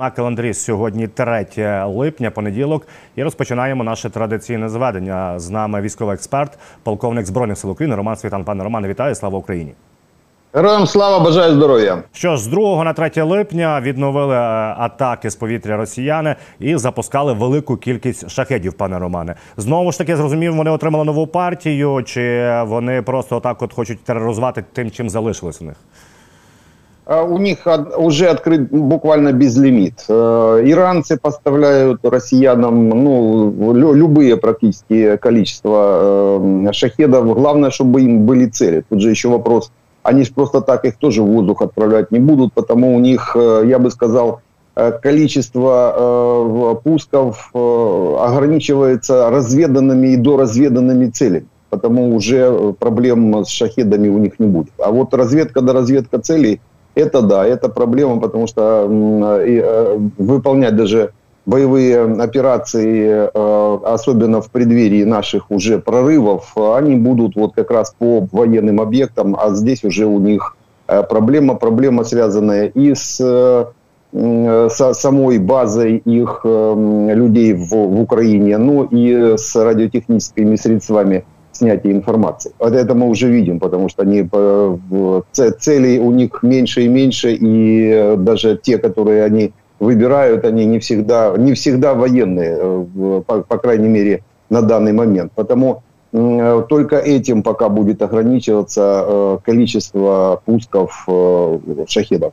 На календарі сьогодні 3 липня, понеділок, і розпочинаємо наше традиційне зведення. З нами військовий експерт, полковник збройних сил України Роман Світан. Пане Романе, вітаю! Слава Україні! Героям слава бажаю здоров'я. Що ж, з 2 на 3 липня відновили е, атаки з повітря росіяни і запускали велику кількість шахедів, пане Романе. Знову ж таки, зрозумів, вони отримали нову партію, чи вони просто отак от хочуть тероризувати тим, чим залишилось у них? А У них уже открыт буквально безлимит. Э, Иранцы поставляют россиянам ну, лю- любые практически количество э, шахедов. Главное, чтобы им были цели. Тут же еще вопрос, они же просто так их тоже в воздух отправлять не будут, потому у них, э, я бы сказал, количество пусков ограничивается разведанными и доразведанными целями. Потому уже проблем с шахедами у них не будет. А вот разведка до разведка целей это да, это проблема, потому что э, выполнять даже боевые операции, э, особенно в преддверии наших уже прорывов, они будут вот как раз по военным объектам, а здесь уже у них э, проблема, проблема связанная и с со самой базой их людей в, в Украине, ну и с радиотехническими средствами снятия информации. Вот это мы уже видим, потому что они э, целей у них меньше и меньше, и э, даже те, которые они выбирают, они не всегда, не всегда военные, э, по, по крайней мере, на данный момент. Потому только этим пока будет ограничиваться количество пусков шахедов.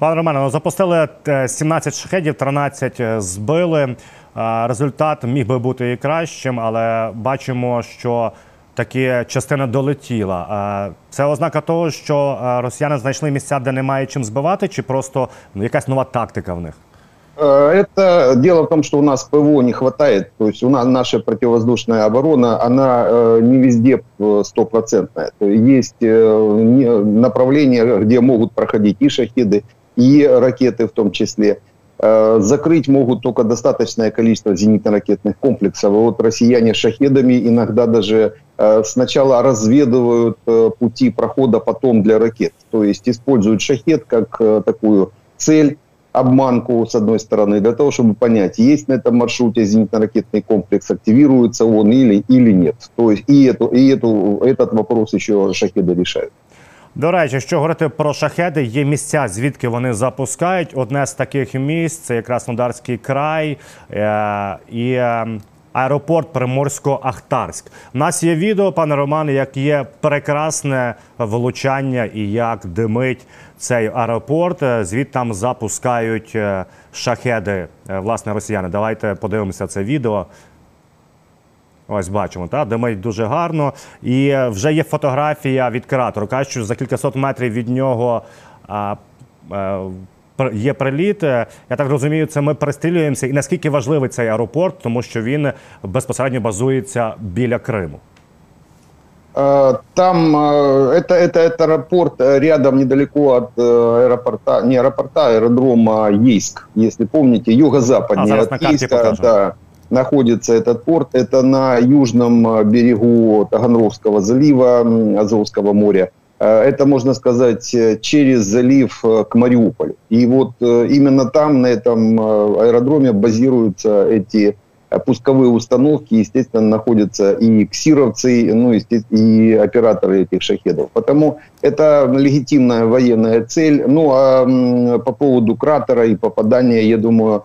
Пане Романе, ну, запустили е, 17 шахедів, 13 збили. Е, Результат міг би бути і кращим, але бачимо, що таки частина долетіла. Е, Це ознака того, що е, росіяни знайшли місця, де немає чим збивати, чи просто ну, якась нова тактика в них? Э, Это дело в том, что у нас ПВО не хватает. То есть у нас наша противовоздушная оборона, она э, не везде э, стопроцентная. То Есть э, не- направления, где могут проходить и шахиды, и ракеты в том числе. Закрыть могут только достаточное количество зенитно-ракетных комплексов. Вот россияне шахедами иногда даже э, сначала разведывают э, пути прохода потом для ракет. То есть используют шахед как э, такую цель, обманку, с одной стороны, для того, чтобы понять, есть на этом маршруте зенитно-ракетный комплекс, активируется он или, или нет. То есть и, эту, и эту, этот вопрос еще шахеды решают. До речі, що говорити про шахеди, є місця, звідки вони запускають. Одне з таких місць це якраз Краснодарський край е- і е, аеропорт Приморсько-Ахтарськ. У нас є відео, пане Романе, як є прекрасне влучання і як димить цей аеропорт. Е, Звідтам запускають е, шахеди, власне, росіяни. Давайте подивимося це відео. Ось бачимо, та димить дуже гарно. І е, вже є фотографія від креатору. Кажуть, що за кількасот метрів від нього а, е, пр- є приліт. Е, Я так розумію, це ми перестрілюємося. І наскільки важливий цей аеропорт, тому що він безпосередньо базується біля Криму. Э, Там э, это, это, это аэропорт э, рядом, недалеко от э, аэропорта, не аэропорта, а аэродрома Ейск, если помните, юго-западнее А, зараз от на карте Ейска, покажем. да, находится этот порт. Это на южном э, берегу Таганровского залива, Азовского моря. Э, Это, можно сказать, э, через залив к Мариуполю. И вот именно там, на этом аэродроме, базируются эти пусковые установки, естественно, находятся и ксировцы, ну, и операторы этих шахедов. Потому это легитимная военная цель. Ну, а по поводу кратера и попадания, я думаю,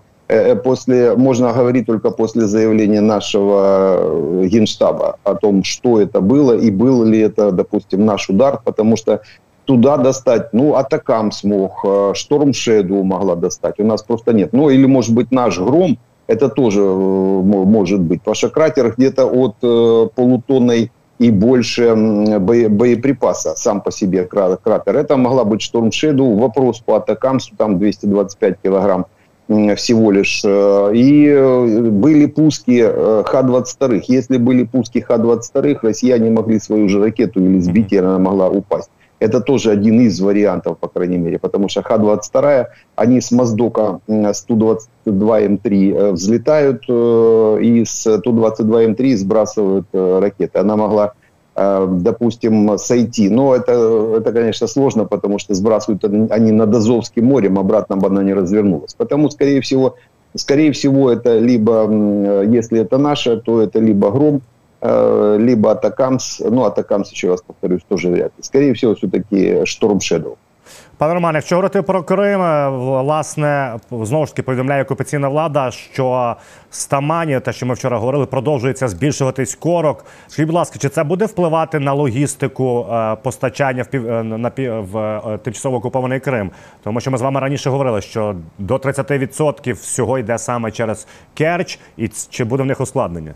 после, можно говорить только после заявления нашего э, генштаба о том, что это было и был ли это, допустим, наш удар, потому что туда достать, ну, Атакам смог, э, Шторм Шеду могла достать, у нас просто нет. Ну, или, может быть, наш Гром, это тоже э, мо- может быть. Что кратер где-то от э, полутонной и больше боеприпаса сам по себе кра- кратер. Это могла быть Шторм Шеду. Вопрос по Атакамсу, там 225 килограмм всего лишь. Э, И э, были пуски э, Х-22. Если были пуски Х-22, россияне могли свою же ракету или сбить, и она могла упасть. Это тоже один из вариантов, по крайней мере, потому что Х-22, они с Моздока м, 122 М3 э, взлетают и с Ту-22 М3 сбрасывают ракеты. Она могла допустим, сойти. Но это, это, конечно, сложно, потому что сбрасывают они над Азовским морем, обратно бы она не развернулась. Потому, скорее всего, скорее всего, это либо, если это наше, то это либо гром, либо Атакамс, ну, Атакамс, еще раз повторюсь, тоже вряд ли. Скорее всего, все-таки Шторм Shadow. Пане Романе, якщо говорити про Крим, е, власне, знову ж таки повідомляє окупаційна влада, що стамані, те, що ми вчора говорили, продовжується збільшуватись корок. Скажіть, будь ласка, чи це буде впливати на логістику е, постачання в пів е, на в тимчасово окупований Крим? Тому що ми з вами раніше говорили, що до 30% всього йде саме через Керч, і чи буде в них ускладнення?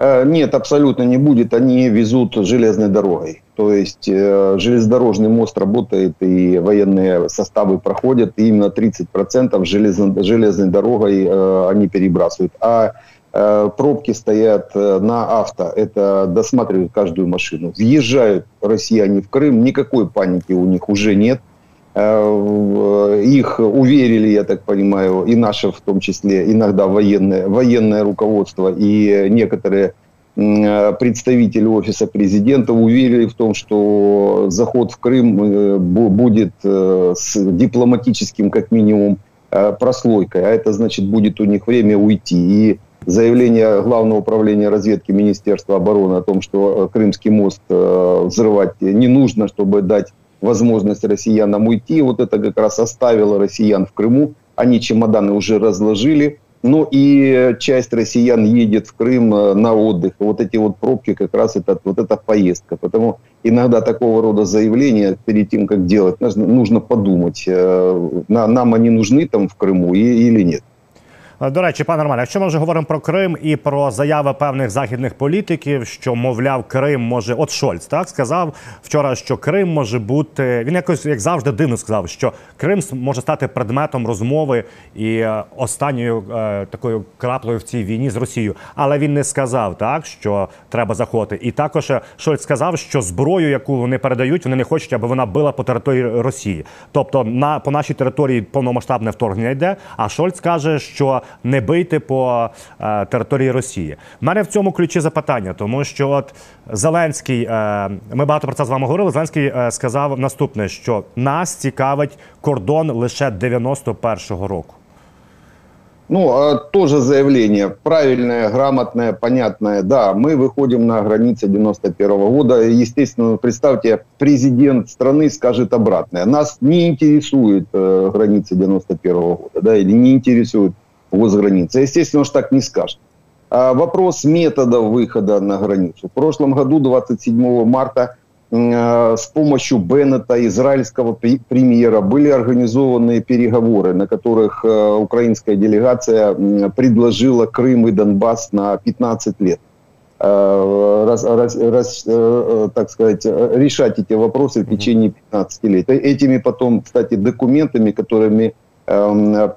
Э, нет, абсолютно не будет. Они везут железной дорогой. То есть э, железнодорожный мост работает, и военные составы проходят, и именно 30% железно, железной дорогой э, они перебрасывают. А пробки стоят на авто, это досматривают каждую машину. Въезжают россияне в Крым, никакой паники у них уже нет. Их уверили, я так понимаю, и наше в том числе, иногда военное, военное руководство и некоторые представители офиса президента уверили в том, что заход в Крым э, будет э, с дипломатическим, как минимум, э, прослойкой, а это значит будет у них время уйти. И заявление Главного управления разведки Министерства обороны о том, что Крымский мост взрывать не нужно, чтобы дать возможность россиянам уйти. Вот это как раз оставило россиян в Крыму. Они чемоданы уже разложили. Ну и часть россиян едет в Крым э, на отдых. Вот эти вот пробки как раз это вот эта поездка. Потому иногда такого рода заявления перед тем, как делать, нужно подумать, э, нам они нужны там в Крыму или нет. До речі, пане Романе, якщо ми вже говоримо про Крим і про заяви певних західних політиків, що мовляв, Крим може, от Шольц так сказав вчора, що Крим може бути. Він якось як завжди дивно сказав, що Крим може стати предметом розмови і е, останньою е, такою краплею в цій війні з Росією. Але він не сказав так, що треба заходити. І також е, Шольц сказав, що зброю, яку вони передають, вони не хочуть, аби вона била по території Росії. Тобто на по нашій території повномасштабне вторгнення йде. А Шольц каже, що не бийте по е, території Росії. У мене в цьому ключі запитання, тому що от Зеленський, е, ми багато про це з вами говорили. Зеленський е, сказав наступне: що нас цікавить кордон лише 91-го року. Ну, тоже заявление правильное, грамотное, понятное. Да, мы выходим на границы 91 -го года. Естественно, представьте, президент страны скажет обратное. Нас не интересует э, границы 91 -го года, да, или не интересует госграницы. Естественно, уж так не скажет. А вопрос метода выхода на границу. В прошлом году, 27 марта, э, с помощью Беннета, израильского премьера, были организованы переговоры, на которых э, украинская делегация предложила Крым и Донбасс на 15 лет. Э, раз, раз, раз, так сказать, решать эти вопросы в течение 15 лет. Этими потом, кстати, документами, которыми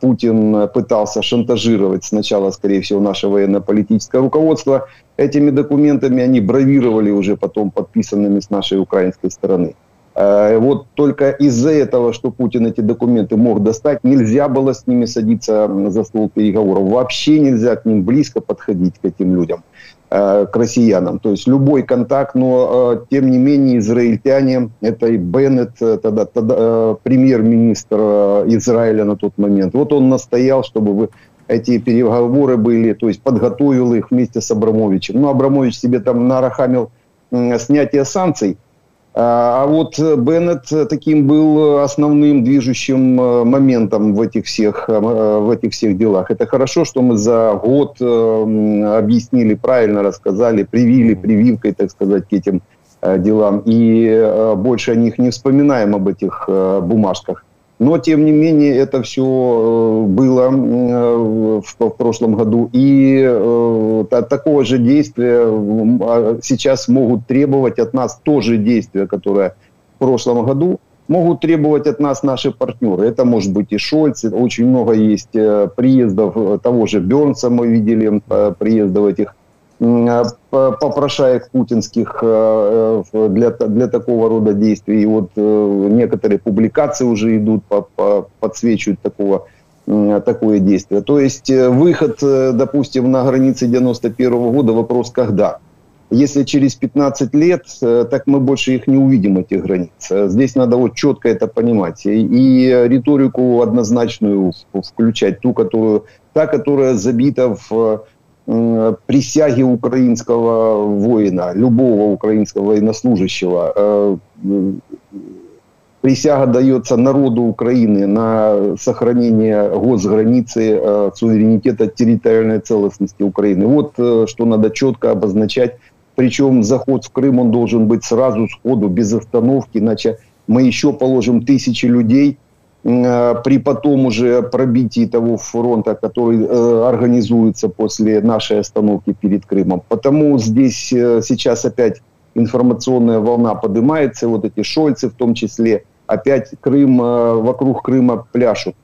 Путин пытался шантажировать сначала, скорее всего, наше военно-политическое руководство. Этими документами они бравировали уже потом подписанными с нашей украинской стороны. Э, вот только из-за этого, что Путин эти документы мог достать, нельзя было с ними садиться за стол переговоров. Вообще нельзя к ним близко подходить, к этим людям. Э, к россиянам. То есть любой контакт, но э, тем не менее израильтяне, это и Беннет, э, тогда, тогда премьер-министр Израиля на тот момент, вот он настоял, чтобы вы эти переговоры были, то есть подготовил их вместе с Абрамовичем. Ну, Абрамович себе там нарахамил снятие санкций, а, а вот Беннет таким был основным движущим э, моментом в этих всех, э, в этих всех делах. Это хорошо, что мы за год э, объяснили правильно, рассказали, привили прививкой, так сказать, к этим делам. И больше о них не вспоминаем, об этих бумажках. Но, тем не менее, это все э, было э, в прошлом году. И э, такого же действия а сейчас могут требовать от нас тоже действия, которое в прошлом году могут требовать от нас наши партнеры. Это может быть и Шольц, очень много есть приездов того же Бернса, мы видели приездов этих попрошаек путинских э, э, для, для такого рода действий. И вот некоторые публикации уже идут, подсвечивают такого, такое действие. То есть выход, допустим, на границе 91 года, вопрос когда. если через 15 лет, э, так мы больше их не увидим, этих границ. Э, здесь надо вот четко это понимать. И риторику однозначную включать, ту, которую, та, которая забита в присяге украинского воина, любого украинского военнослужащего. Присяга дается народу Украины на сохранение госграницы, суверенитета, территориальной целостности Украины. Вот что надо четко обозначать причем заход в Крым, он должен быть сразу, сходу, без остановки, иначе мы еще положим тысячи людей при потом уже пробитии того фронта, который э, организуется после нашей остановки перед Крымом. Потому здесь э, сейчас опять информационная волна поднимается, вот эти шольцы в том числе, опять Крым, э, вокруг Крыма пляшут.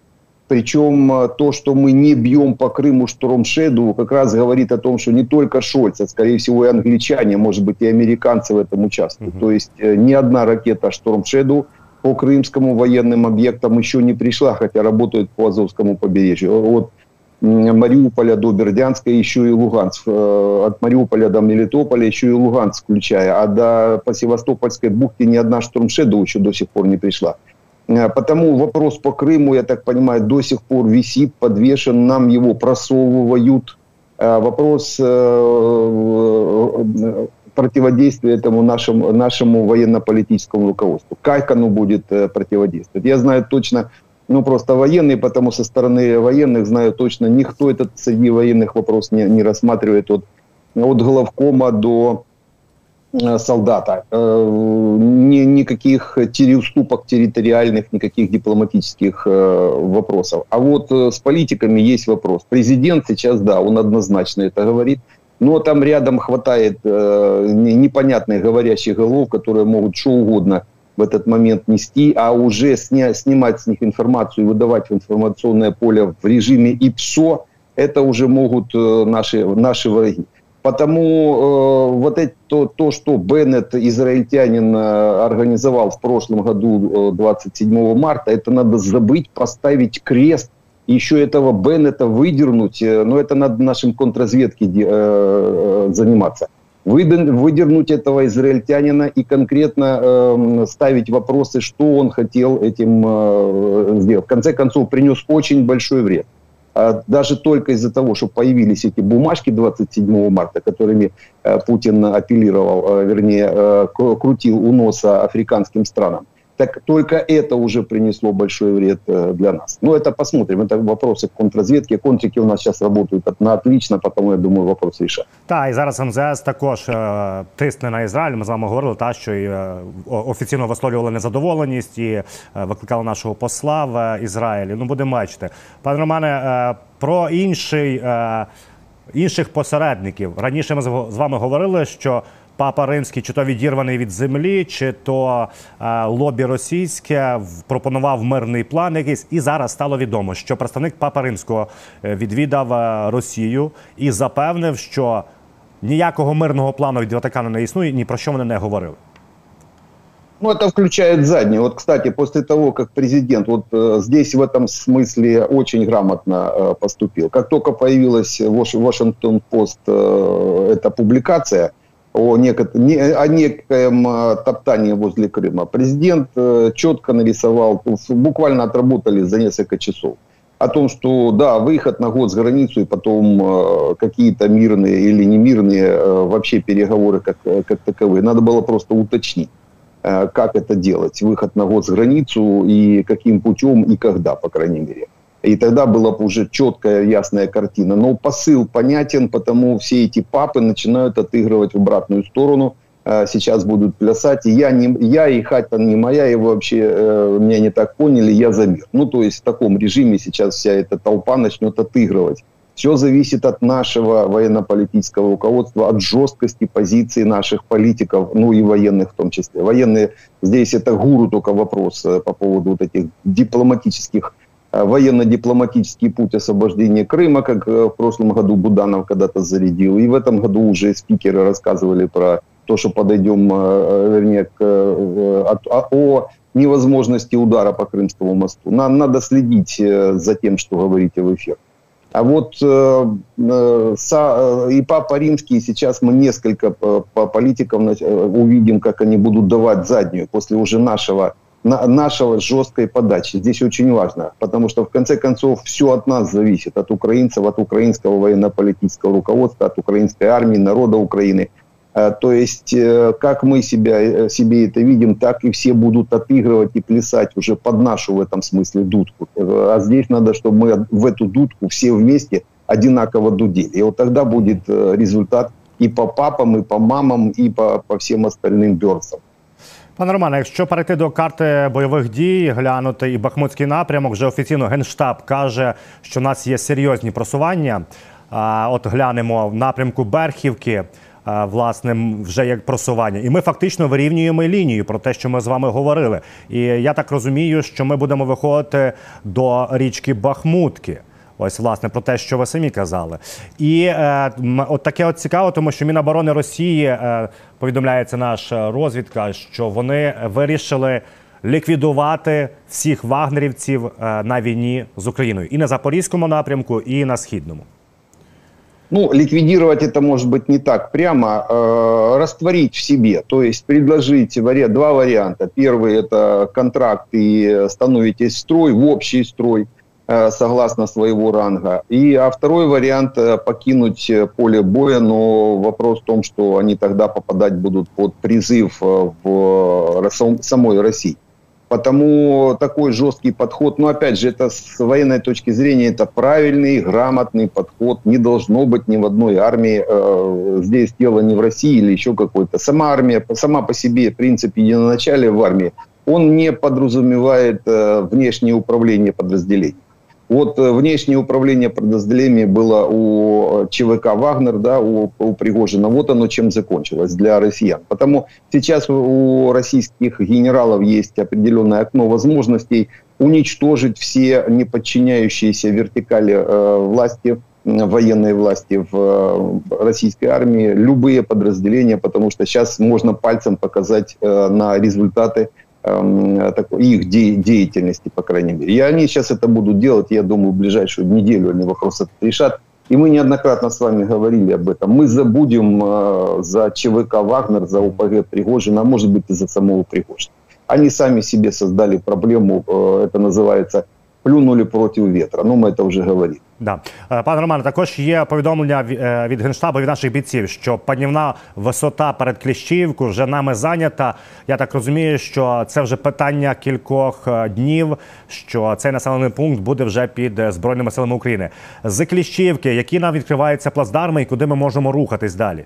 Причем э, то, что мы не бьем по Крыму Штормшеду, как раз говорит о том, что не только Шольц, а скорее всего и англичане, может быть и американцы в этом участвуют. Угу. То есть э, ни одна ракета Штормшеду по крымскому военным объектам еще не пришла, хотя работают по Азовскому побережью. От Мариуполя до Бердянска еще и Луганск. Э, от Мариуполя до Мелитополя еще и Луганск включая. А до по Севастопольской бухте ни одна Штормшеду еще до сих пор не пришла. Э, потому вопрос по Крыму, я так понимаю, до сих пор висит, подвешен, нам его просовывают. Э, вопрос э, противодействия этому нашему, нашему военно-политическому руководству. Как оно будет противодействовать? Я знаю точно, ну просто военные, потому со стороны военных знаю точно, никто этот среди военных вопрос не, не рассматривает от, от главкома до Э, солдата. Э, ни, никаких уступок территориальных, никаких дипломатических э, вопросов. А вот с политиками есть вопрос. Президент сейчас, да, он однозначно это говорит, но там рядом хватает непонятных говорящих голов, которые могут что угодно в этот момент нести, а уже сня, снимать с них информацию и выдавать в информационное поле в режиме ИПСО, это уже могут наши, наши враги. Потому э, вот это, то, то, что Беннет, израильтянин, э, организовал в прошлом году, э, 27 марта, это надо забыть, поставить крест, еще этого Беннета выдернуть, э, но это надо нашим контрразведке э, э, заниматься. Выдернуть этого израильтянина и конкретно э, ставить вопросы, что он хотел этим сделать. В конце концов, принес очень большой вред. А даже только из-за того, что появились эти бумажки 27 марта, которыми Путин апеллировал, вернее, крутил у носа африканским странам, так только это уже принесло большой вред для нас. Но это посмотрим. Это вопросы контрразведки. Контрики у нас сейчас работают на отлично, потому я думаю, вопрос решать. Так, і зараз МЗС також е, тисне на Ізраїль. Ми з вами говорили, та що і, е, офіційно висловлювали незадоволеність і е, викликали нашого посла в Ізраїлі. Ну, будемо бачити. Пане Романе, е, про інший. Е, Інших посередників раніше ми з вами говорили, що папа римський, чи то відірваний від землі, чи то е, лобі російське пропонував мирний план якийсь, і зараз стало відомо, що представник папа римського е, відвідав е, Росію і запевнив, що ніякого мирного плану від Ватикану не існує, ні про що вони не говорили. Ну, это включает заднее. Вот, кстати, после того, как президент вот э, здесь в этом смысле очень грамотно э, поступил, как только появилась Вашингтон-Пост э, эта публикация, о, некот, не, о некоем э, топтании возле Крыма. Президент э, четко нарисовал, буквально отработали за несколько часов, о том, что да, выход на год с границу и потом э, какие-то мирные или немирные вообще переговоры как, как таковые. Надо было просто уточнить как это делать, выход на год с границу и каким путем и когда, по крайней мере. И тогда была бы уже четкая, ясная картина. Но посыл понятен, потому все эти папы начинают отыгрывать в обратную сторону. Э, сейчас будут плясать. И я, не, я и хата не моя, и вообще э, меня не так поняли, я за мир. Ну, то есть в таком режиме сейчас вся эта толпа начнет отыгрывать. Все зависит от нашего военно-политического руководства, от жесткости позиции наших политиков, ну и военных в том числе. Военные здесь это гуру только вопрос э, по поводу вот этих дипломатических военно-дипломатический путь освобождения Крыма, как э, в прошлом году Буданов когда-то зарядил. И в этом году уже спикеры рассказывали про то, что подойдем, э, вернее, к, о невозможности удара по Крымскому мосту. Нам надо следить за тем, что говорите в эфир. А вот э, э, са, э, и Папа Римский, сейчас мы несколько по, по политиков э, увидим, как они будут давать заднюю после уже нашего, на, нашего жесткой подачи. Здесь очень важно, потому что в конце концов все от нас зависит, от украинцев, от украинского военно-политического руководства, от украинской армии, народа Украины. Э, то есть, э, как мы себя, э, себе это видим, так и все будут отыгрывать и плясать уже под нашу в этом смысле дудку. А здесь надо, чтобы мы в эту дудку все вместе одинаково дудели. И вот тогда будет результат і по папам, і по мамам, і по, по всім остальним бьорцам. Пане Романе, якщо перейти до карти бойових дій, глянути і Бахмутський напрямок, вже офіційно генштаб каже, що у нас є серйозні просування. От глянемо в напрямку Берхівки власне вже як просування, і ми фактично вирівнюємо лінію про те, що ми з вами говорили. І я так розумію, що ми будемо виходити до річки Бахмутки. Ось, власне, про те, що ви самі казали, і е, от таке от цікаво, тому що Міноборони Росії е, повідомляється наша розвідка, що вони вирішили ліквідувати всіх вагнерівців е, на війні з Україною і на запорізькому напрямку, і на східному. Ну, ликвидировать это может быть не так прямо, э, растворить в себе, то есть предложить вари- два варианта. Первый это контракт и становитесь в строй, в общий строй, э, Согласно своего ранга. И, а второй вариант э, покинуть поле боя, но вопрос в том, что они тогда попадать будут под призыв э, в э, самой России. Потому такой жесткий подход, но опять же, это с военной точки зрения, это правильный, грамотный подход. Не должно быть ни в одной армии. Э, здесь дело не в России или еще какой-то. Сама армия, сама по себе принцип единоначалия в армии, он не подразумевает э, внешнее управление подразделений. Вот э, внешнее управление подразделениями было у э, ЧВК «Вагнер», да, у, у Пригожина. Вот оно чем закончилось для россиян. Потому сейчас у российских генералов есть определенное окно возможностей уничтожить все неподчиняющиеся вертикали э, власти, военной власти в э, российской армии, любые подразделения, потому что сейчас можно пальцем показать э, на результаты их деятельности, по крайней мере. И они сейчас это будут делать, я думаю, в ближайшую неделю они вопрос этот решат. И мы неоднократно с вами говорили об этом. Мы забудем э, за ЧВК «Вагнер», за УПГ Пригожина, а может быть и за самого Пригожина. Они сами себе создали проблему, э, это называется плюнули проти вітра. Ну, ми це вже говорили. Да. Е, пане Романе, також є повідомлення е, від генштабу від наших бійців, що панівна висота перед Кліщівкою вже нами зайнята. Я так розумію, що це вже питання кількох е, днів. Що цей населений пункт буде вже під збройними силами України з Кліщівки, які нам відкриваються плацдарми і куди ми можемо рухатись далі.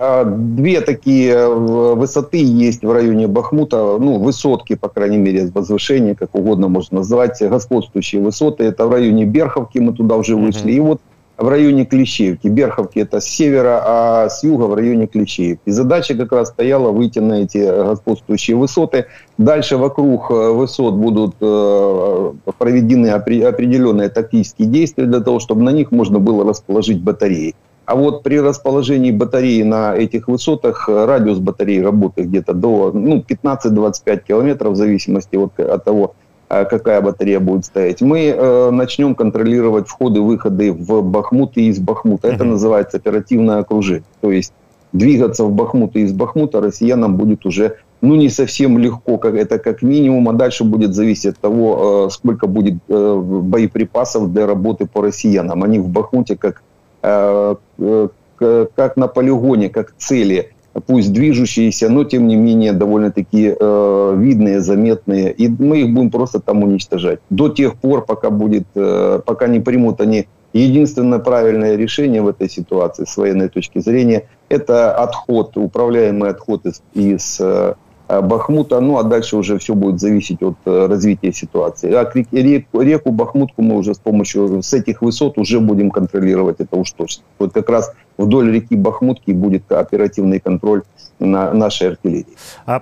А, две такие э, высоты есть в районе Бахмута, ну, высотки, по крайней мере, возвышения, как угодно можно назвать, господствующие высоты. Это в районе Берховки, мы туда уже вышли. И вот в районе Клещеевки. Берховки это с севера, а с юга в районе Клещеевки. Задача как раз стояла выйти на эти господствующие высоты. Дальше вокруг э, высот будут э, проведены определенные тактические действия для того, чтобы на них можно было расположить батареи. А вот при расположении батареи на этих высотах э, радиус батареи работает где-то до ну, 15-25 километров в зависимости от, от того, э, какая батарея будет стоять. Мы э, начнем контролировать входы-выходы в Бахмут и из Бахмута. Это называется оперативное окружение. То есть двигаться в Бахмут и из Бахмута россиянам будет уже ну, не совсем легко, как это как минимум, а дальше будет зависеть от того, э, сколько будет э, боеприпасов для работы по россиянам. Они в Бахмуте, как как на полигоне, как цели, пусть движущиеся, но тем не менее довольно-таки э, видные, заметные, и мы их будем просто там уничтожать. До тех пор, пока будет, э, пока не примут они единственное правильное решение в этой ситуации с военной точки зрения, это отход, управляемый отход из, из Э, Бахмута, ну а дальше уже все будет зависеть от э, развития ситуации. А реку, реку Бахмутку мы уже с помощью, с этих высот уже будем контролировать, это уж точно. Вот как раз вдоль реки Бахмутки будет оперативний контроль на нашій артилерії.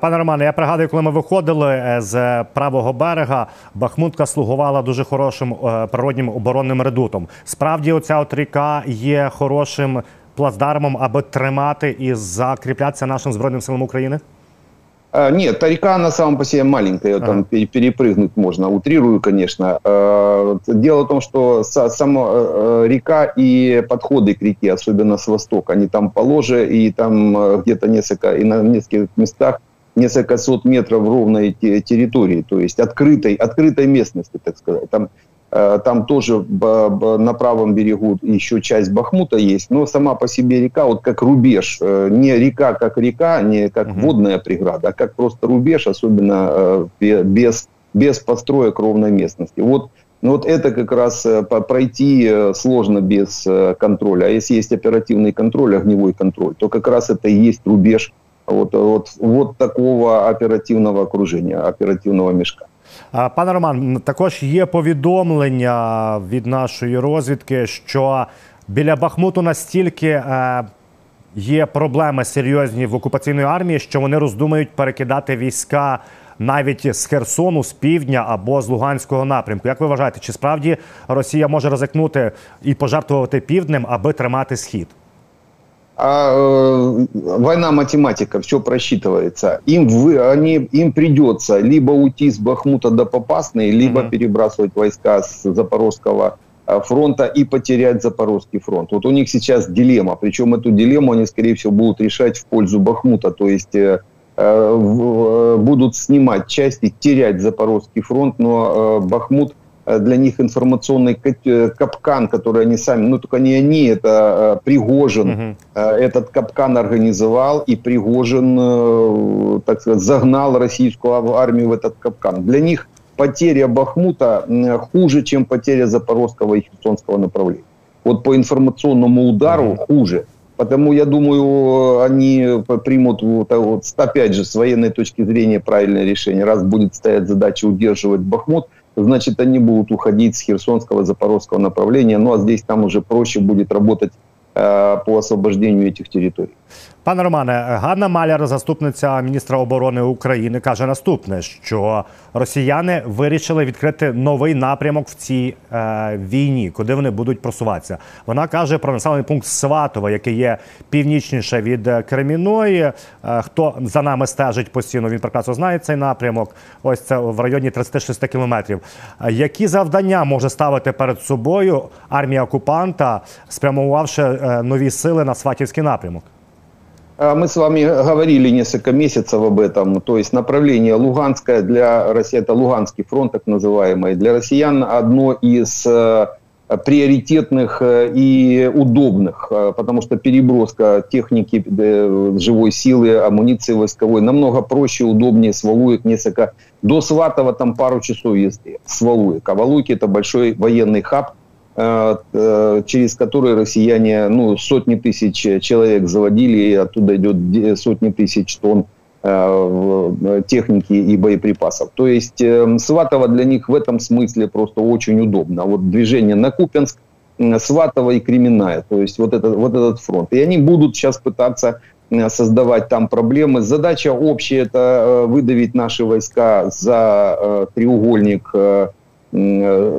Пане Романе, я пригадую, коли ми виходили е, з правого берега, Бахмутка слугувала дуже хорошим е, природнім оборонним редутом. Справді, оця от ріка є хорошим плацдармом, аби тримати і закріплятися нашим збройним силам України. А, нет, та река на самом по себе маленькая, там пере- перепрыгнуть можно, утрирую, конечно. А, Дело в том, что са- сама э, река и подходы к реке, особенно с востока, они там положе, и там э, где-то несколько, и на нескольких местах несколько сот метров ровной те- территории, то есть открытой, открытой местности, так сказать. Там, э, там тоже на правом берегу еще часть Бахмута есть, но сама по себе река, вот как рубеж, э, не река как река, не как Мгм. водная преграда, а как просто рубеж, особенно э, бе- без, без построек ровной местности. Вот ну вот это как раз э, пройти э, сложно без э, контроля. А если есть оперативный контроль, огневой контроль, то как раз это и есть рубеж вот, вот, вот такого оперативного окружения, оперативного мешка. Пане Роман, також є повідомлення від нашої розвідки, що біля Бахмуту настільки е, є проблеми серйозні в окупаційної армії, що вони роздумають перекидати війська навіть з Херсону, з півдня або з Луганського напрямку. Як ви вважаєте, чи справді Росія може ризикнути і пожертвувати півднем, аби тримати схід? А э, война математика, все просчитывается. Им, вы, они, им придется либо уйти с Бахмута до Попасной, либо Мгм. перебрасывать войска с Запорожского э, фронта и потерять Запорожский фронт. Вот у них сейчас дилемма. Причем эту дилемму они, скорее всего, будут решать в пользу Бахмута. То есть э, э, э, будут снимать части, терять Запорожский фронт, но э, Бахмут для них информационный э, капкан, который они сами, ну только не они, это э, Пригожин. Э, этот капкан организовал, и Пригожин, э, так сказать, загнал российскую армию в этот капкан. Для них потеря Бахмута хуже, чем потеря Запорожского и Херсонского направления. Вот по информационному удару Мгм. хуже. Потому, я думаю, они примут, вот, вот, опять же, с военной точки зрения правильное решение. Раз будет стоять задача удерживать Бахмут, значит, они будут уходить с Херсонского, Запорожского направления. Ну, а здесь там уже проще будет работать э, по освобождению этих территорий. Пане Романе, Ганна Маляр, заступниця міністра оборони України, каже наступне: що росіяни вирішили відкрити новий напрямок в цій е, війні, куди вони будуть просуватися. Вона каже про населений пункт Сватове, який є північніше від е, Креміної. Е, хто за нами стежить постійно, він прекрасно знає цей напрямок. Ось це в районі 36 кілометрів. Е, Які завдання може ставити перед собою армія окупанта, спрямувавши е, нові сили на Сватівський напрямок? А Мы с вами говорили несколько месяцев об этом. То есть направление Луганское для России, это Луганский фронт так называемый, для россиян одно из э, приоритетных э, и удобных, э, потому что переброска техники, живой силы, амуниции войсковой намного проще, удобнее с Валуек несколько. До Сватова там пару часов езды с Валуек. А Валуйки это большой военный хаб, через который россияне ну, сотни тысяч человек заводили, и оттуда идет де- сотни тысяч тонн э, э, техники и боеприпасов. То есть э, Сватово для них в этом смысле просто очень удобно. Вот движение на Купенск, Сватово и Кременная, то есть вот этот, вот этот фронт. И они будут сейчас пытаться э, создавать там проблемы. Задача общая – это э, выдавить наши войска за э, треугольник, э, э,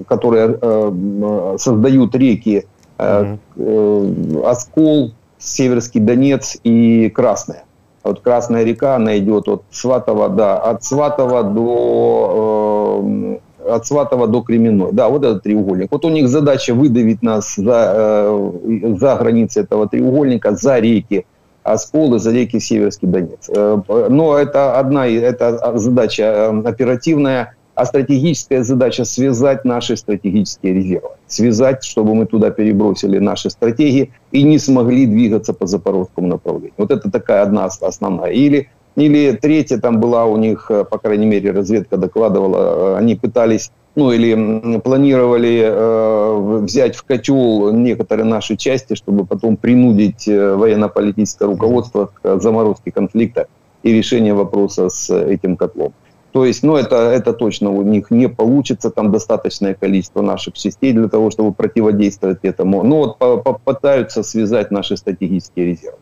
которые э, создают реки э, э, Оскол, Северский Донец и Красная. Вот Красная река, она идет от Сватова, да, от Сватова до от Сватова до Кременной. Да, вот этот треугольник. Вот у них задача выдавить нас за, э, за границы этого треугольника, за реки Оскол и за реки Северский Донец. Э, Но это одна, это задача оперативная, а стратегическая задача связать наши стратегические резервы. Связать, чтобы мы туда перебросили наши стратегии и не смогли двигаться по запорожскому направлению. Вот это такая одна ос- основная. Или, или третья там была у них, э, по крайней мере, разведка докладывала, э, они пытались ну или планировали э, взять в котел некоторые наши части, чтобы потом принудить э, военно-политическое руководство к заморозке конфликта и решению вопроса с этим котлом. То есть, ну, это, это точно у них не получится, там достаточное количество наших частей для того, чтобы противодействовать этому. Но вот по- попытаются связать наши стратегические резервы.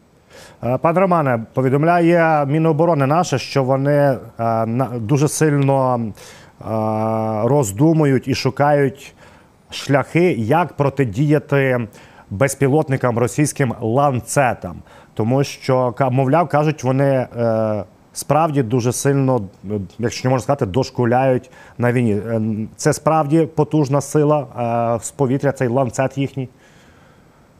Е, Пане Романе, повідомляє Міноборони наше, що вони е, на- дуже сильно е, роздумують і шукають шляхи, як протидіяти безпілотникам російським ланцетам. Тому що, ка- мовляв, кажуть, вони е, справді дуже сильно, е, якщо не можна сказати, дошкуляють на війні. Е, Це справді потужна сила е, з повітря, цей ланцет їхній.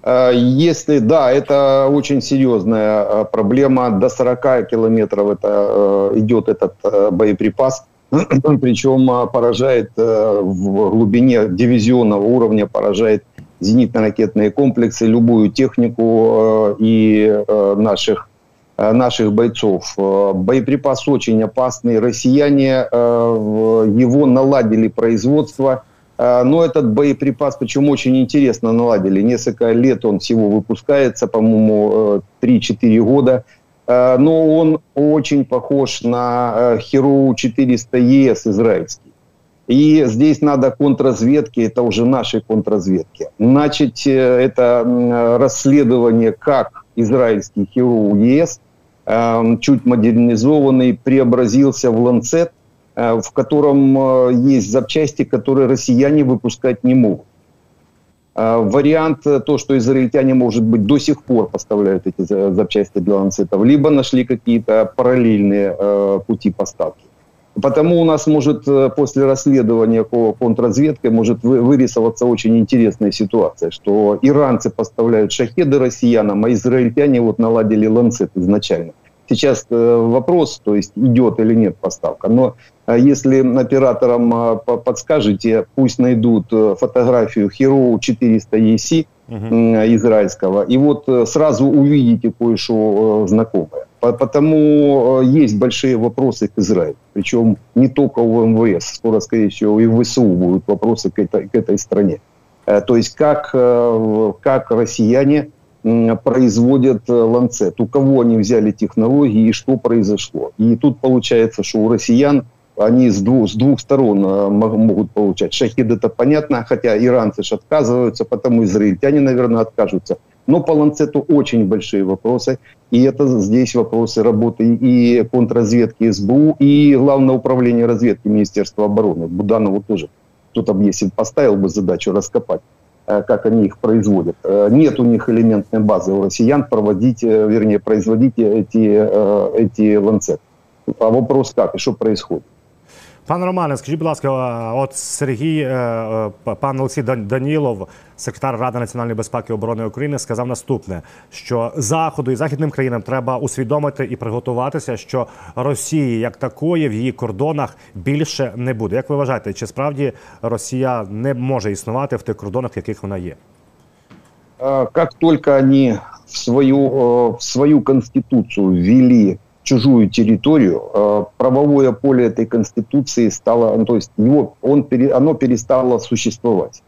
Э, Если, да, это очень серьезная э, проблема. До 40 километров это э, идет этот э, боеприпас. Причем э, поражает э, в глубине дивизионного уровня, поражает зенитно-ракетные комплексы, любую технику э, и э, наших, э, наших бойцов. Э, Боеприпас очень опасный. Россияне э, его наладили производство. Э, Но этот боеприпас, причем очень интересно наладили. Несколько лет он всего выпускается, по-моему, э, 3-4 года. Э, Но он очень похож на э, Hero 400 ЕС израильский. И здесь надо контрразведки, это уже наши контрразведки. Начать э, это э, расследование, как израильский Hero ЕС, э, чуть модернизованный, преобразился в Ланцет, э, в котором э, есть запчасти, которые россияне выпускать не могут. Э, Вариант то, что израильтяне, может быть, до сих пор поставляют эти за- запчасти для ланцетов, либо нашли какие-то параллельные пути поставки. Потому у нас может э, после расследования по контрразведке может вы- вырисоваться очень интересная ситуация, что иранцы поставляют шахеды россиянам, а израильтяне вот наладили ланцет изначально. Сейчас э, вопрос, то есть идет или нет поставка. Но э, если операторам по- подскажете, пусть найдут фотографию Hero 400 EC м, израильского, и вот э, сразу увидите кое-что э, знакомое. По- Потому есть большие вопросы к Израилю. Причем не только у МВС, скоро, скорее всего, и в ВСУ будут вопросы к этой, к этой стране. То есть как, как россияне производят ланцет, у кого они взяли технологии и что произошло. И тут получается, что у россиян они с двух, с двух сторон э, мо- могут получать. Шахид это понятно, хотя иранцы же отказываются, потому израильтяне, наверное, откажутся. Но по ланцету очень большие вопросы. И это здесь вопросы работы и контрразведки СБУ, и Главного управления разведки Министерства обороны. Буданову тоже кто-то если поставил бы задачу раскопать, э, как они их производят. Э, Нет у них элементной базы у россиян проводить, вернее, производить эти, эти ланцеты. А вопрос как и что происходит? Пане Романе, скажіть, будь ласка, е, от Сергій, е, е, пан Олексій Данілов, секретар Ради національної безпеки і оборони України, сказав наступне: що заходу і західним країнам треба усвідомити і приготуватися, що Росії як такої в її кордонах більше не буде. Як ви вважаєте, чи справді Росія не може існувати в тих кордонах, в яких вона є? Э, Как только они в свою, в свою конституцию ввели чужую территорию, э, правовое поле этой конституции стало, ну, то есть его, он, оно перестало существовать.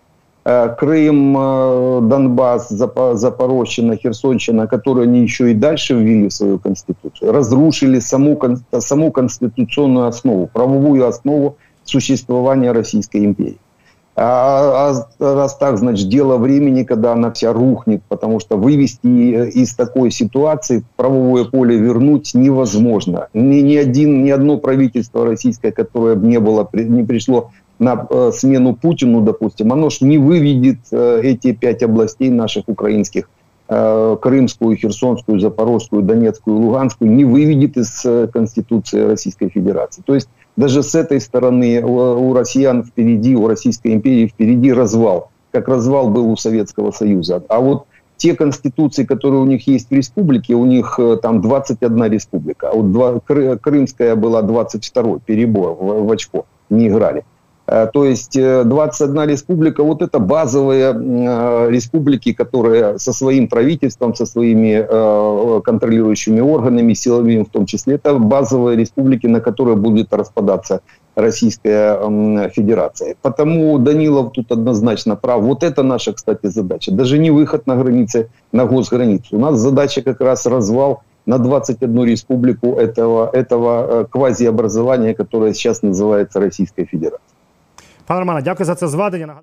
Э, Крым, э, Донбасс, Запо- Запорожщина, Херсонщина, которые они еще и дальше ввели в свою конституцию, разрушили саму, саму конституционную основу, правовую основу существования Российской империи. А, а раз так, значит, дело времени, когда она вся рухнет, потому что вывести э, из такой ситуации правовое поле вернуть невозможно. Ни, ни, один, ни одно правительство российское, которое бы не, было, не пришло на э, смену Путину, допустим, оно ж не выведет э, эти пять областей наших украинских, э, Крымскую, Херсонскую, Запорожскую, Донецкую, Луганскую, не выведет из э, Конституции Российской Федерации. То есть даже с этой стороны у, у россиян впереди, у Российской империи впереди развал, как развал был у Советского Союза. А вот те конституции, которые у них есть в республике, у них э, там 21 республика, а вот два, Кры- Крымская была 22 перебор в, в очко, не играли. Э, То есть э, 21 республика, вот это базовые э, республики, которые со своим правительством, со своими э, контролирующими органами, силовыми в том числе, это базовые республики, на которые будет распадаться Российская Федерация. Потому Данилов тут однозначно прав. Вот это наша, кстати, задача. Даже не выход на границе, на госграницу. У нас задача как раз развал на 21 республику этого, этого э, квазиобразования, которое сейчас называется Российской Федерацией. Пане Романе, дякую за це зведення.